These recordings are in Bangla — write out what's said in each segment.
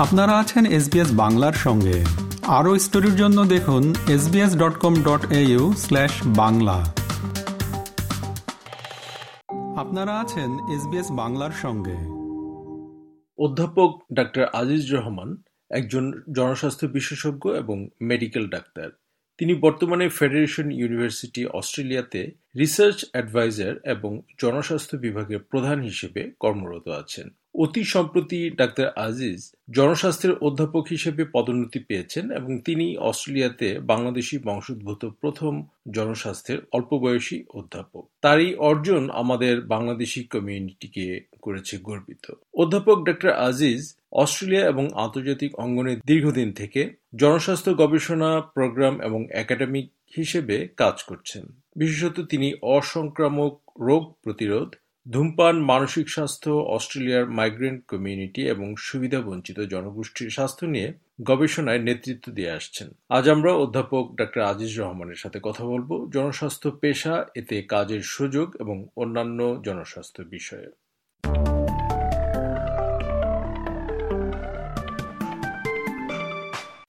আপনারা আছেন এসবিএস বাংলার সঙ্গে। আরও স্টোরির জন্য দেখুন SBS dot com dot au slash Bangla. আপনারা আছেন এসবিএস বাংলার সঙ্গে। অধ্যাপক ডাক্তার আজিজ রহমান একজন জনস্বাস্থ্য বিশেষজ্ঞ এবং মেডিকেল ডাক্তার। তিনি বর্তমানে ফেডারেশন ইউনিভার্সিটি অস্ট্রেলিয়াতে রিসার্চ অ্যাডভাইজার এবং জনস্বাস্থ্য বিভাগের প্রধান হিসেবে কর্মরত আছেন। অতি সম্প্রতি ডাক্তার আজিজ জনস্বাস্থ্যের অধ্যাপক হিসেবে পদোন্নতি পেয়েছেন এবং তিনি অস্ট্রেলিয়াতে বাংলাদেশি বংশোদ্ভূত প্রথম জনস্বাস্থ্যের অল্প বয়সী অধ্যাপক। তার এই অর্জন আমাদের বাংলাদেশি কমিউনিটিকে করেছে গর্বিত। অধ্যাপক ডাক্তার আজিজ অস্ট্রেলিয়া এবং আন্তর্জাতিক অঙ্গনে দীর্ঘদিন থেকে জনস্বাস্থ্য গবেষণা প্রোগ্রাম এবং একাডেমিক হিসেবে কাজ করছেন। বিশেষত তিনি অসংক্রামক রোগ প্রতিরোধ ধূমপান, মানসিক স্বাস্থ্য, অস্ট্রেলিয়ার মাইগ্রেন্ট কমিউনিটি এবং সুবিধাবঞ্চিত জনগোষ্ঠীর স্বাস্থ্য নিয়ে গবেষণায় নেতৃত্ব দিয়ে আসছেন। আজ আমরা অধ্যাপক ডাক্তার আজিজ রহমানের সাথে কথা বলব জনস্বাস্থ্য পেশা, এতে কাজের সুযোগ এবং অন্যান্য জনস্বাস্থ্য বিষয়ে।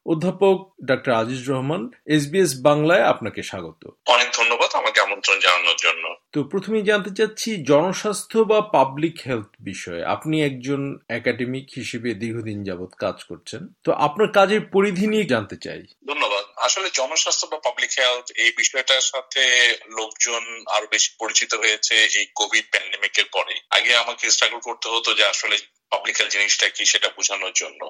অধ্যাপক ডাক্তার আজিজ রহমান এসবিএস বাংলায় আপনাকে স্বাগত। অনেক ধন্যবাদ আমাকে আমন্ত্রণ জানানোর জন্য। তো প্রথমেই জানতে চাচ্ছি, জনস্বাস্থ্য বা পাবলিক হেলথ বিষয়ে। আপনি একজন একাডেমিক হিসেবে দীর্ঘদিন যাবৎ কাজ করছেন। তো আপনার কাজের পরিধি নিয়ে জানতে চাই। ধন্যবাদ। আসলে জনস্বাস্থ্য বা পাবলিক হেলথ এই বিষয়টার সাথে লোকজন আরও বেশি পরিচিত হয়েছে এই কোভিড প্যান্ডেমিকের পরে আগে আমাকে স্ট্রাগল করতে হতো যে আসলে পাবলিক হেলথ জিনিসটা কি সেটা বোঝানোর জন্য।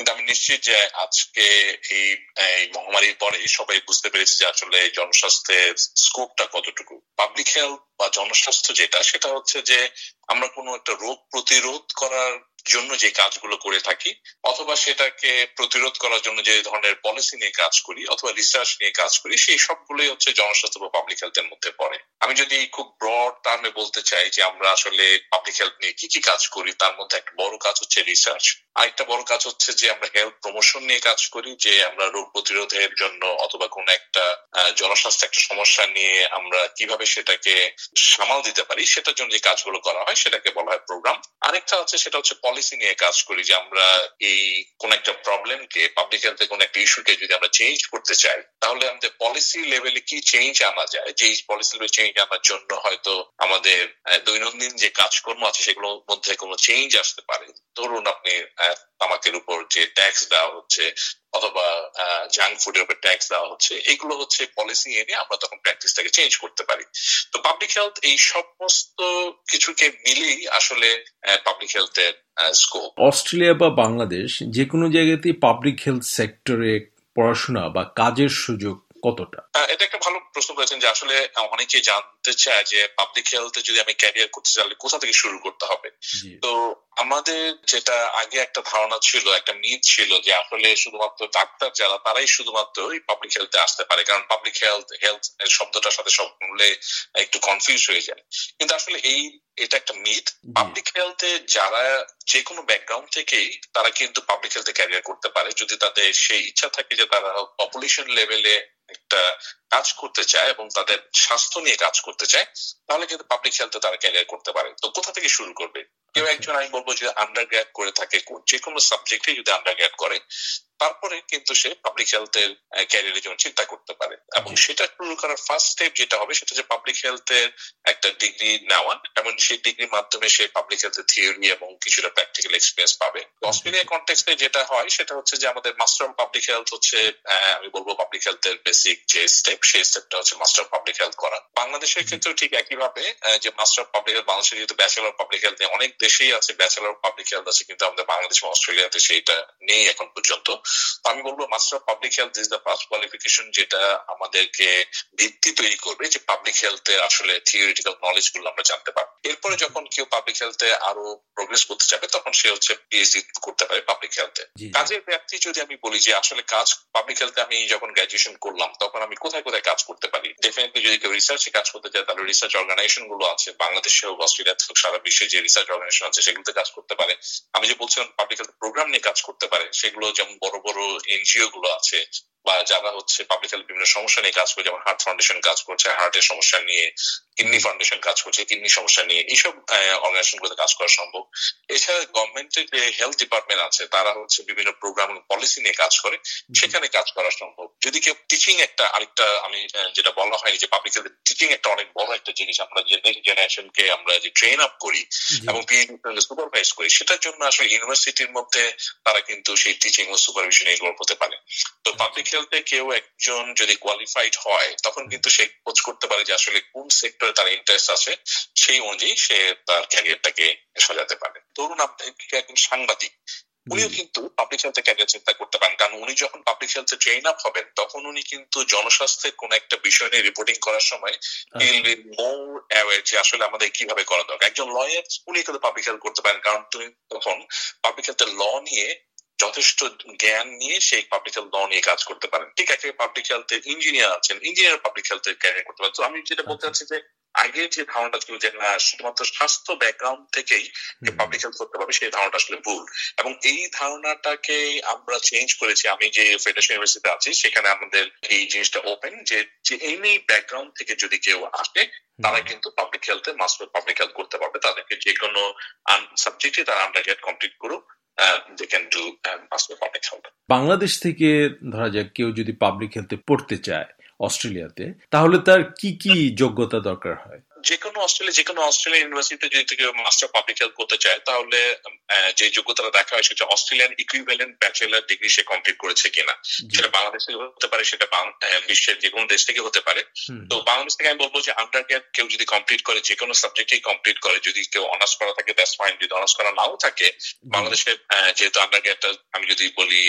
কিন্তু আমি নিশ্চিত যে আজকে এই এই মহামারীর পরে সবাই বুঝতে পেরেছে যে আসলে জনস্বাস্থ্যের স্কোপটা কতটুকু। পাবলিক হেলথ বা জনস্বাস্থ্য যেটা, সেটা হচ্ছে যে আমরা কোনো একটা রোগ প্রতিরোধ করার জন্য যে কাজগুলো করে থাকি, অথবা সেটাকে প্রতিরোধ করার জন্য যে ধরনের পলিসি নিয়ে কাজ করি, অথবা রিসার্চ নিয়ে কাজ করি, সেই সবগুলোই হচ্ছে জনস্বাস্থ্য বা পাবলিক হেলথের মধ্যে পড়ে। আমি যদি খুব ব্রড টার্মে বলতে চাই যে আমরা আসলে পাবলিক হেলথ নিয়ে কি কি কাজ করি, তার মধ্যে একটা বড় কাজ হচ্ছে রিসার্চ আরেকটা বড় কাজ হচ্ছে যে আমরা হেলথ প্রমোশন নিয়ে কাজ করি, যে আমরা রোগ প্রতিরোধের জন্য অথবা কোন একটা জনস্বাস্থ্য একটা সমস্যা নিয়ে আমরা কীভাবে সেটাকে সামাল দিতে পারি, সেটার জন্য যে কাজগুলো করা হয়, সেটাকে বলা হয় প্রোগ্রাম আরেকটা হচ্ছে সেটা হচ্ছে পলিসি নিয়ে কাজ করি যে আমরা এই কোন একটা প্রবলেমকে পাবলিক হেলথে কোন একটা ইস্যুকে যদি আমরা চেঞ্জ করতে চাই, তাহলে আমাদের পলিসি লেভেলে কি চেঞ্জ আনা যায়? যে পলিসি লেভেলে চেঞ্জ আনার জন্য হয়তো আমাদের দৈনন্দিন যে কাজকর্ম আছে, সেগুলোর মধ্যে কোনো চেঞ্জ আসতে পারে। ধরুন আপনি তামাকের উপর যে ট্যাক্স দেওয়া হচ্ছে, অথবা জাঙ্ক ফুডের উপর ট্যাক্স দেওয়া হচ্ছে, এগুলো হচ্ছে পলিসি এনে আমরা তখন প্র্যাকটিসটাকে চেঞ্জ করতে পারি। তো পাবলিক হেলথ এই সমস্ত কিছুকে মিলেই আসলে পাবলিক হেলথের স্কোপ অস্ট্রেলিয়া বা বাংলাদেশ যে কোনো জায়গাতেই পাবলিক হেলথ সেক্টরে পড়াশোনা বা কাজের সুযোগ কতটা? এটা একটা ভালো প্রশ্ন করেছেন যে আসলে অনেকে জানতে চায় যে পাবলিক হেলথে যদি আমি ক্যারিয়ার করতে চাইলে কোথা থেকে শুরু করতে হবে? তো আমাদের যেটা আগে একটা ধারণা ছিল একটা মিথ ছিল যে আসলে শুধুমাত্র ডাক্তার যারা তারাই শুধুমাত্র এই পাবলিক হেলথে আসতে পারে। কারণ পাবলিক হেলথ হেলথ শব্দটার সাথে সব মিলে একটু কনফিউজ হয়ে যায়। কিন্তু আসলে এই এটা একটা মিথ পাবলিক হেলথে যারা যে কোনো ব্যাকগ্রাউন্ড থেকেই তারা কিন্তু পাবলিক হেলথে ক্যারিয়ার করতে পারে। যদি তাদের সেই ইচ্ছা থাকে যে তারা পপুলেশন লেভেলে একটা কাজ করতে চায় এবং তাদের স্বাস্থ্য নিয়ে কাজ করতে চায়, তাহলে কিন্তু পাবলিক হেলথে তারা ক্যারিয়ার করতে পারে। তো কোথা থেকে শুরু করবে? কেউ একজন আমি বলব যে আন্ডার করে থাকে, যে কোনো সাবজেক্টে যদি আন্ডার করে তারপরে কিন্তু সে পাবলিক হেলথের ক্যারিয়ারের জন্য চিন্তা করতে পারে। এবং সেটা শুরু করার ফার্স্ট স্টেপ যেটা হবে সেটা হচ্ছে পাবলিক হেলথের একটা ডিগ্রি নেওয়া। এবং সেই ডিগ্রির মাধ্যমে সে পাবলিক হেলথের থিওরি এবং কিছুটা প্র্যাকটিক্যাল এক্সপিরিয়েন্স পাবে। অস্ট্রেলিয়া কন্টেক্সটে যেটা হয় সেটা হচ্ছে যে আমাদের মাস্টার অফ পাবলিক হেলথ হচ্ছে আমি বলব পাবলিক হেলথের বেসিক যে স্টেপ সেই স্টেপটা হচ্ছে মাস্টার অফ পাবলিক হেলথ করা। বাংলাদেশের ক্ষেত্রেও ঠিক একইভাবে যে মাস্টার অফ পাবলিক হেলথ বাংলাদেশে যেহেতু ব্যাচেলর অফ পাবলিক হেলথ অনেক দেশেই আছে ব্যাচেলর অফ পাবলিক হেলথ আছে কিন্তু আমাদের বাংলাদেশ অস্ট্রেলিয়াতে সেইটা নেই এখন পর্যন্ত। আমি বলব master of public health is the first qualification যেটা আমাদেরকে ভিত্তি তৈরি করবে যে পাবলিক হেলথে আসলে থিওরিটিক্যাল নলেজগুলো আমরা জানতে পারব। এরপরে যখন কেউ পাবলিক হেলথে আরও প্রোগ্রেস করতে যাবে তখন সে হচ্ছে পিএইচডি করতে পারে পাবলিক হেলথে কাজের ব্যাপ্তি যদি আমি বলি যে আসলে কাজ পাবলিক হেলথে আমি যখন গ্রাজুয়েশন করলাম তখন আমি কোথায় কোথায় কাজ করতে পারি? ডেফিনেটলি যদি কেউ রিসার্চে কাজ করতে চায় তাহলে রিসার্চ অর্গানাইজেশনগুলো আছে। বাংলাদেশে হোক অস্ট্রেলিয়াতে হোক সারা বিশ্বে যে রিসার্চ অর্গানাইজেশন আছে সেগুলোতে কাজ করতে পারে। আমি যে বলছিলাম পাবলিক হেলথ প্রোগ্রাম নিয়ে কাজ করতে পারে সেগুলো যেমন বড় বড় এনজিও গুলো আছে বা যারা হচ্ছে পাবলিক হেলথ বিভিন্ন সমস্যা নিয়ে কাজ করে যেমন হার্ট ফাউন্ডেশন কাজ করছে হার্টের সমস্যা নিয়ে কিডনি ফাউন্ডেশন কাজ করছে কিডনি সমস্যা নিয়ে এইসব অর্গানাইজেশন গুলোতে কাজ করা সম্ভব। এছাড়া গভর্নমেন্টের যে হেলথ ডিপার্টমেন্ট আছে তারা হচ্ছে বিভিন্ন প্রোগ্রাম পলিসি নিয়ে কাজ করে সেখানে কাজ করা সম্ভব। যদি কেউ টিচিং একটা আরেকটা আমি যেটা বলা হয়নি যে পাবলিক হেলথ টিচিং একটা অনেক বড় একটা জিনিস আমরা যে নেক্সট জেনারেশনকে আমরা যে ট্রেন আপ করি এবং সুপারভাইজ করি সেটার জন্য আসলে ইউনিভার্সিটির মধ্যে তারা কিন্তু সেই টিচিং ও সুপারভিশন এগুলো হতে পারে। তো পাবলিক হেলথে কেউ একজন যদি কোয়ালিফাইড হয় তখন কিন্তু সে খোঁজ করতে পারে যে আসলে কোন সেক্টরে তার ইন্টারেস্ট আছে সেই অনুযায়ী সে তার ক্যারিয়ারটাকে সাজাতে পারে। ধরুন আপনি একজন সাংবাদিক উনিও কিন্তু পাবলিক হেলথে ক্যারিয়ার চিন্তা করতে পারেন। কারণ উনি যখন পাবলিক হেলথে ট্রেন আপ হবেন তখন উনি কিন্তু জনস্বাস্থ্যের কোন একটা বিষয় নিয়ে রিপোর্টিং করার সময় মোর অ্যাওয়ার যে আসলে আমাদের কীভাবে করা দরকার। একজন লয়ার উনি কিন্তু পাবলিক হেলথ করতে পারেন। কারণ তুমি তখন পাবলিক হেলথের ল নিয়ে যথেষ্ট জ্ঞান নিয়ে সেই পাবলিক হেলথ ল নিয়ে কাজ করতে পারেন। ঠিক আছে পাবলিক হেলথ ইঞ্জিনিয়ার আছেন ইঞ্জিনিয়ার পাবলিক হেলথের ক্যারিয়ার করতে পারেন। তো আমি যেটা বলতে চাচ্ছি যে আগের যে ধারণাটা ছিল যে না শুধুমাত্র স্বাস্থ্য ব্যাকগ্রাউন্ড থেকেই পাবলিক হেলথ করতে পারবে সেই ধারণাটা আসলে ভুল। এবং এই ধারণাটাকে আমরা চেঞ্জ করেছি আমি যে ফেডারেশন ইউনিভার্সিটিতে আছি সেখানে আমাদের এই জিনিসটা ওপেন যে যে এমনি ব্যাকগ্রাউন্ড থেকে যদি কেউ আসে তারা কিন্তু পাবলিক হেলথে মাস্টার পাবলিক হেলথ করতে পারবে। তাদেরকে যে কোনো সাবজেক্টে তারা আন্ডার গ্রেড কমপ্লিট করুক বাংলাদেশ থেকে ধরা যাক কেউ যদি পাবলিক হেলথে পড়তে চায় অস্ট্রেলিয়াতে তাহলে তার কি কি যোগ্যতা দরকার হয়? যে কোনো অস্ট্রেলিয়া যে কোনো অস্ট্রেলিয়ান ইউনিভার্সিটিতে যদি কেউ মাস্টার পাবলিক হেলথ করতে চায় তাহলে যে যোগ্যতাটা দেখা হয় সেটা অস্ট্রেলিয়ান ইকুইভ্যালেন্ট ব্যাচেলার ডিগ্রি সে কমপ্লিট করেছে কিনা। সেটা বাংলাদেশ থেকে হতে পারে সেটা বিশ্বের যে কোনো দেশ থেকে হতে পারে। তো বাংলাদেশ থেকে আমি বলব যে আন্ডার গ্রেড কেউ যদি কমপ্লিট করে যে কোনো সাবজেক্টেই কমপ্লিট করে যদি কেউ অনার্স করা থাকে দ্যাটস ফাইন যদি অনার্স করা নাও থাকে বাংলাদেশে যেহেতু আন্ডার গ্রেডটা আমি যদি বলি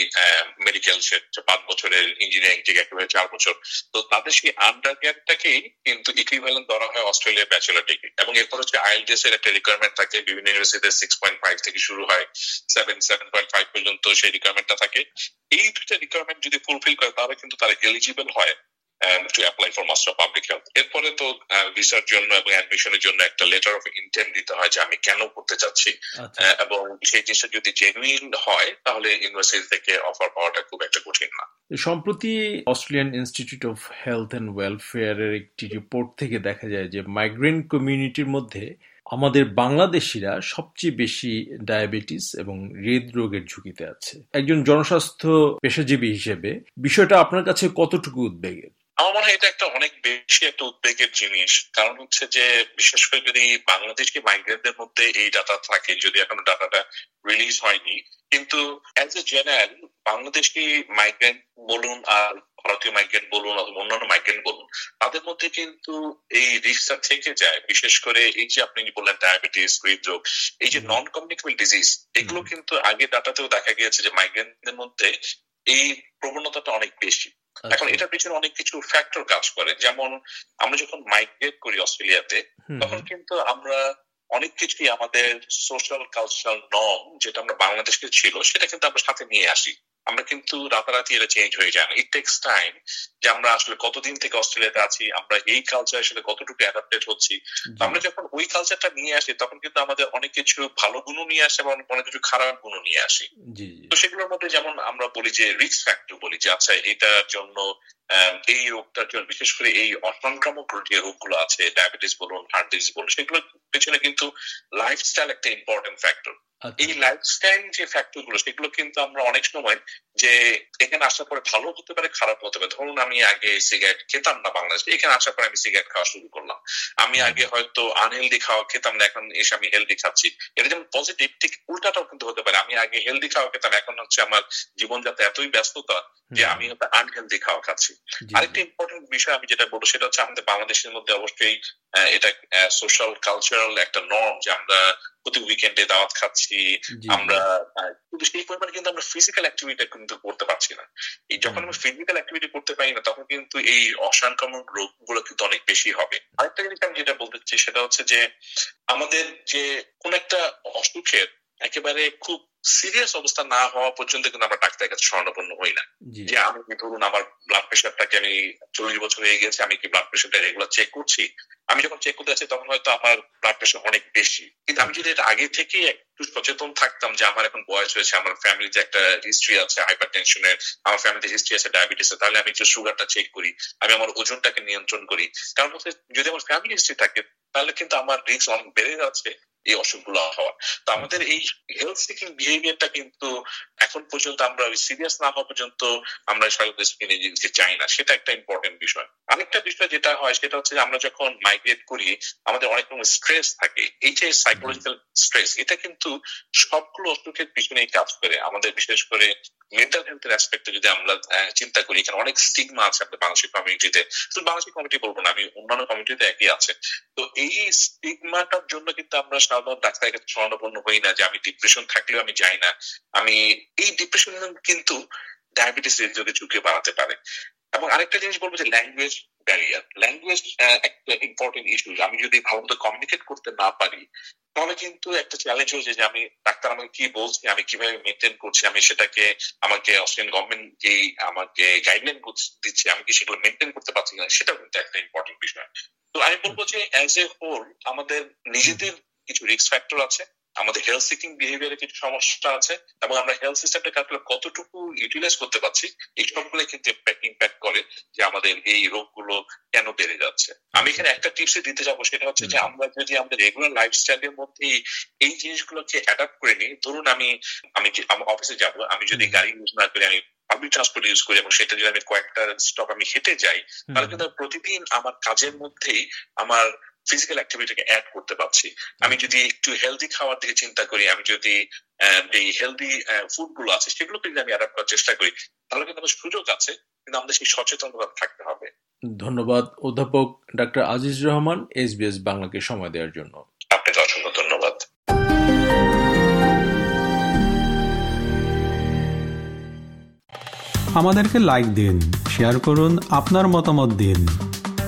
মেডিকেল সে পাঁচ বছরের ইঞ্জিনিয়ারিং থেকে একেবারে চার বছর তো তাদের সেই আন্ডার গ্রেডটাকেই কিন্তু ইকুইভ্যালেন্ট ধরা হয় অস্ট্রেলিয়া ব্যাচেলার ডিগ্রি এবং এরপর হচ্ছে আইএলটিএস এর একটা রিকোয়ারমেন্ট থাকে, বিভিন্ন ইউনিভার্সিটিতে সিক্স পয়েন্ট ফাইভ থেকে শুরু হয় সেভেন সেভেন পয়েন্ট ফাইভ পর্যন্ত সেই রিকোয়ারমেন্টটা থাকে। এই দুটা রিকোয়ারমেন্ট যদি ফুলফিল করে, তাহলে কিন্তু তারা এলিজিবল হয়। To apply for master public health এরপরে তো ভিসার জন্য এবং অ্যাডমিশনের জন্য একটা লেটার অফ ইন্টেন্ট দিতে হয় যে আমি কেন করতে চাচ্ছি। এবং সেই জিনিসটা যদি জেনুইন হয় তাহলে ইউনিভার্সিটি থেকে অফার পাওয়াটা খুব একটা কঠিন না। সম্প্রতি Australian Institute of Health and ওয়েলফেয়ারের একটি রিপোর্ট থেকে দেখা যায় যে মাইগ্রেন্ট কমিউনিটির মধ্যে আমাদের বাংলাদেশিরা সবচেয়ে বেশি ডায়াবেটিস এবং হৃদরোগের ঝুঁকিতে আছে। একজন জনস্বাস্থ্য পেশাজীবী হিসেবে বিষয়টা আপনার কাছে কতটুকু উদ্বেগের? আমার মনে হয় এটা একটা অনেক বেশি একটা উদ্বেগের জিনিস। কারণ হচ্ছে যে বিশেষ করে যদি বাংলাদেশি মাইগ্রেন্টদের মধ্যে এই ডাটা থাকে যদি এখনও ডাটাটা রিলিজ হয়নি কিন্তু as a general Bangladeshi migrant বলুন আর ভারতীয় মাইগ্রেন্ট বলুন অথবা অন্যান্য মাইগ্রেন্ট বলুন তাদের মধ্যে কিন্তু এই রিস্কটা থেকে যায়। বিশেষ করে এই যে আপনি বললেন ডায়াবেটিস হৃদরোগ এই যে নন কমিউনিকেবল ডিজিজ এগুলো কিন্তু আগে ডাটাতেও দেখা গিয়েছে যে মাইগ্রেন্টদের মধ্যে এই প্রবণতাটা অনেক বেশি। এখন এটার পিছনে অনেক কিছু ফ্যাক্টর কাজ করে। যেমন আমরা যখন মাইগ্রেট করি অস্ট্রেলিয়াতে তখন কিন্তু আমরা অনেক কিছুই আমাদের সোশ্যাল কালচারাল নর্ম যেটা আমরা বাংলাদেশকে ছিল সেটা কিন্তু আমরা সাথে নিয়ে আসি। আমরা কিন্তু রাতারাতি এটা চেঞ্জ হয়ে যায় না। ইট টেক্স টাইম যে আমরা আসলে কতদিন থেকে অস্ট্রেলিয়াতে আছি আমরা এই কালচার আসলে কতটুকু অ্যাডাপ্টেড হচ্ছি। আমরা যখন ওই কালচারটা নিয়ে আসি তখন কিন্তু আমাদের অনেক কিছু ভালো গুণও নিয়ে আসে এবং অনেক কিছু খারাপ গুণও নিয়ে আসি। তো সেগুলোর মধ্যে যেমন আমরা বলি যে রিস্ক ফ্যাক্টর বলি যে আচ্ছা এটার জন্য এই রোগটার জন্য বিশেষ করে এই অসংক্রামক যে রোগগুলো আছে ডায়াবেটিস বলুন হার্ট ডিজিজ বলুন সেগুলোর পেছনে কিন্তু লাইফস্টাইল একটা ইম্পর্টেন্ট ফ্যাক্টর এই লাইফস্টাইল যে ফ্যাক্টরগুলো সেগুলো কিন্তু আমরা অনেক সময় যে এখানে আসার পরে ভালো হতে পারে খারাপ হতে পারে। ধরুন আমি আগে সিগারেট খেতাম না বাংলাদেশে এখানে আসার পরে আমি সিগারেট খাওয়া শুরু করলাম। আমি আগে হয়তো আনহেলদি খাওয়া খেতাম না এখন এসে আমি হেলদি খাচ্ছি। এটা যেমন পজিটিভ ঠিক উল্টাটাও কিন্তু হতে পারে। আমি আগে হেলদি খাওয়া খেতাম এখন হচ্ছে আমার জীবনযাত্রা এতই ব্যস্ততা যে আমি আনহেলদি খাওয়া খাচ্ছি। আরেকটা ইম্পর্টেন্ট বিষয় আমি যেটা বলব সেটা হচ্ছে আমাদের বাংলাদেশের মধ্যে অবশ্যই এটা সোশ্যাল কালচারাল একটা নর্ম যে আমরা প্রতি উইকেন্ডে দাওয়াত খাচ্ছি। আমরা কিন্তু সেই পরিমাণে কিন্তু আমরা ফিজিক্যাল অ্যাক্টিভিটি কিন্তু করতে পারছি না। এই যখন আমরা ফিজিক্যাল অ্যাক্টিভিটি করতে পারি না তখন কিন্তু এই অসংক্রামক রোগগুলো কিন্তু অনেক বেশি হবে। আরেকটা জিনিস আমি যেটা বলতে চাই সেটা হচ্ছে যে আমাদের যে কোন একটা অসুখের একেবারে খুব সিরিয়াস অবস্থা না হওয়া পর্যন্ত কিন্তু আমরা ডাক্তারের কাছে স্বর্ণপন্ন হই না। যে আমি ধরুন আমার ব্লাড প্রেশারটাকে আমি চল্লিশ বছর হয়ে গেছে আমি কি ব্লাড প্রেশারটা রেগুলার চেক করছি? আমি যখন চেক করতে যাচ্ছি তখন হয়তো আমার ব্লাড প্রেশার অনেক বেশি। কিন্তু আমি যদি এটা আগে থেকে একটু সচেতন থাকতাম যে আমার এখন বয়স হয়েছে আমার ফ্যামিলিতে একটা হিস্ট্রি আছে হাইপার টেনশনের আমার ফ্যামিলিতে হিস্ট্রি আছে ডায়াবেটিসের তাহলে আমি একটু সুগারটা চেক করি আমি আমার ওজনটাকে নিয়ন্ত্রণ করি। কারণ হচ্ছে যদি আমার ফ্যামিলি হিস্ট্রি থাকে তাহলে কিন্তু আমার রিস্ক অনেক বেড়ে যাচ্ছে। এই অসুখগুলো হওয়ার। তো আমাদের এই হেলথ সিকিং বিহেভিয়ারটা কিন্তু এখন পর্যন্ত আমরা ওই সিরিয়াস না হওয়া পর্যন্ত আমরা স্কিনে জিনিসকে চাই না। সেটা একটা ইম্পর্টেন্ট বিষয়। আরেকটা বিষয় যেটা হয় সেটা হচ্ছে আমরা যখন মাইগ্রেট করি আমাদের অনেক রকম স্ট্রেস থাকে। এই যে সাইকোলজিক্যাল স্ট্রেস এটা কিন্তু সবগুলো অসুখের পিছনেই কাজ করে। আমাদের বিশেষ করে মেন্টাল হেলথের অ্যাসপেক্টে যদি আমরা চিন্তা করি, এখানে অনেক স্টিগমা আছে আমাদের বাংলাদেশের কমিউনিটিতে শুধু বাংলাদেশের কমিটি বলব না, আমি অন্যান্য কমিউনিটিতে একই আছে। তো এই স্টিগমাটার জন্য কিন্তু আমরা সাধারণত ডাক্তারের কাছে স্বর্ণপন্ন হই না যে আমি ডিপ্রেশন থাকলেও আমি যাই না। আমি এই ডিপ্রেশন কিন্তু ডায়াবেটিস এর যদি ঝুঁকি বাড়াতে পারে। এবং আরেকটা জিনিস বলব যে ল্যাঙ্গুয়েজ ব্যারিয়ার ল্যাঙ্গুয়েজ একটা ইম্পর্টেন্ট ইস্যু আমি যদি ভালো মতো কমিউনিকেট করতে না পারি তাহলে কিন্তু একটা চ্যালেঞ্জ হয়েছে যে আমি ডাক্তার আমাকে কি বলছি, আমি কীভাবে মেনটেন করছি, আমি সেটাকে আমাকে অস্ট্রেলিয়ান গভর্নমেন্ট যে আমাকে গাইডলাইন দিচ্ছে, আমি কি সেগুলো মেনটেন করতে পারছি না সেটা কিন্তু একটা ইম্পর্টেন্ট বিষয়। তো আমি বলব যে অ্যাজ এ হোল আমাদের নিজেদের কিছু রিস্ক ফ্যাক্টর আছে। আমাদের হেলথ সিকিং বিহেভিয়ারে কিছু সমস্যা আছে এবং আমরা হেলথ সিস্টেমটাকে আসলে কতটুকু ইউটিলাইজ করতে পারছি এই সবগুলো কিন্তু ইম্প্যাক্ট করে যে আমাদের এই রোগগুলো কেন বেড়ে যাচ্ছে। আমি এখানে একটা টিপস দিতে যাব সেটা হচ্ছে যে আমরা যদি আমাদের রেগুলার লাইফস্টাইলের মধ্যে এই জিনিসগুলোকে অ্যাডাপ্ট করে নিই ধরুন আমি আমি অফিসে যাব আমি যদি গাড়ি ইউজ না করি আমি পাবলিক ট্রান্সপোর্ট ইউজ করি এবং সেটা যদি আমি কয়েকটা স্টপ আমি হেঁটে যাই তাহলে কিন্তু প্রতিদিন আমার কাজের মধ্যেই আমার ফিজিক্যাল অ্যাক্টিভিটিকে অ্যাড করতে পারছি। আমি যদি একটু হেলদি খাওয়ার দিকে চিন্তা করি আমি যদি এই হেলদি ফুডগুলো আছে সেগুলোকে যদি আমি অ্যাডাপ্ট করার চেষ্টা করি তাহলে কিন্তু আমার সুযোগ আছে কিন্তু আমাদের সেই সচেতনতা থাকতে হবে। ধন্যবাদ অধ্যাপক ডাক্তার আজিজ রহমান এসবিএস বাংলাকে সময় দেওয়ার জন্য। আপনাকে অসংখ্য ধন্যবাদ। আমাদেরকে লাইক দিন শেয়ার করুন আপনার মতামত দিন।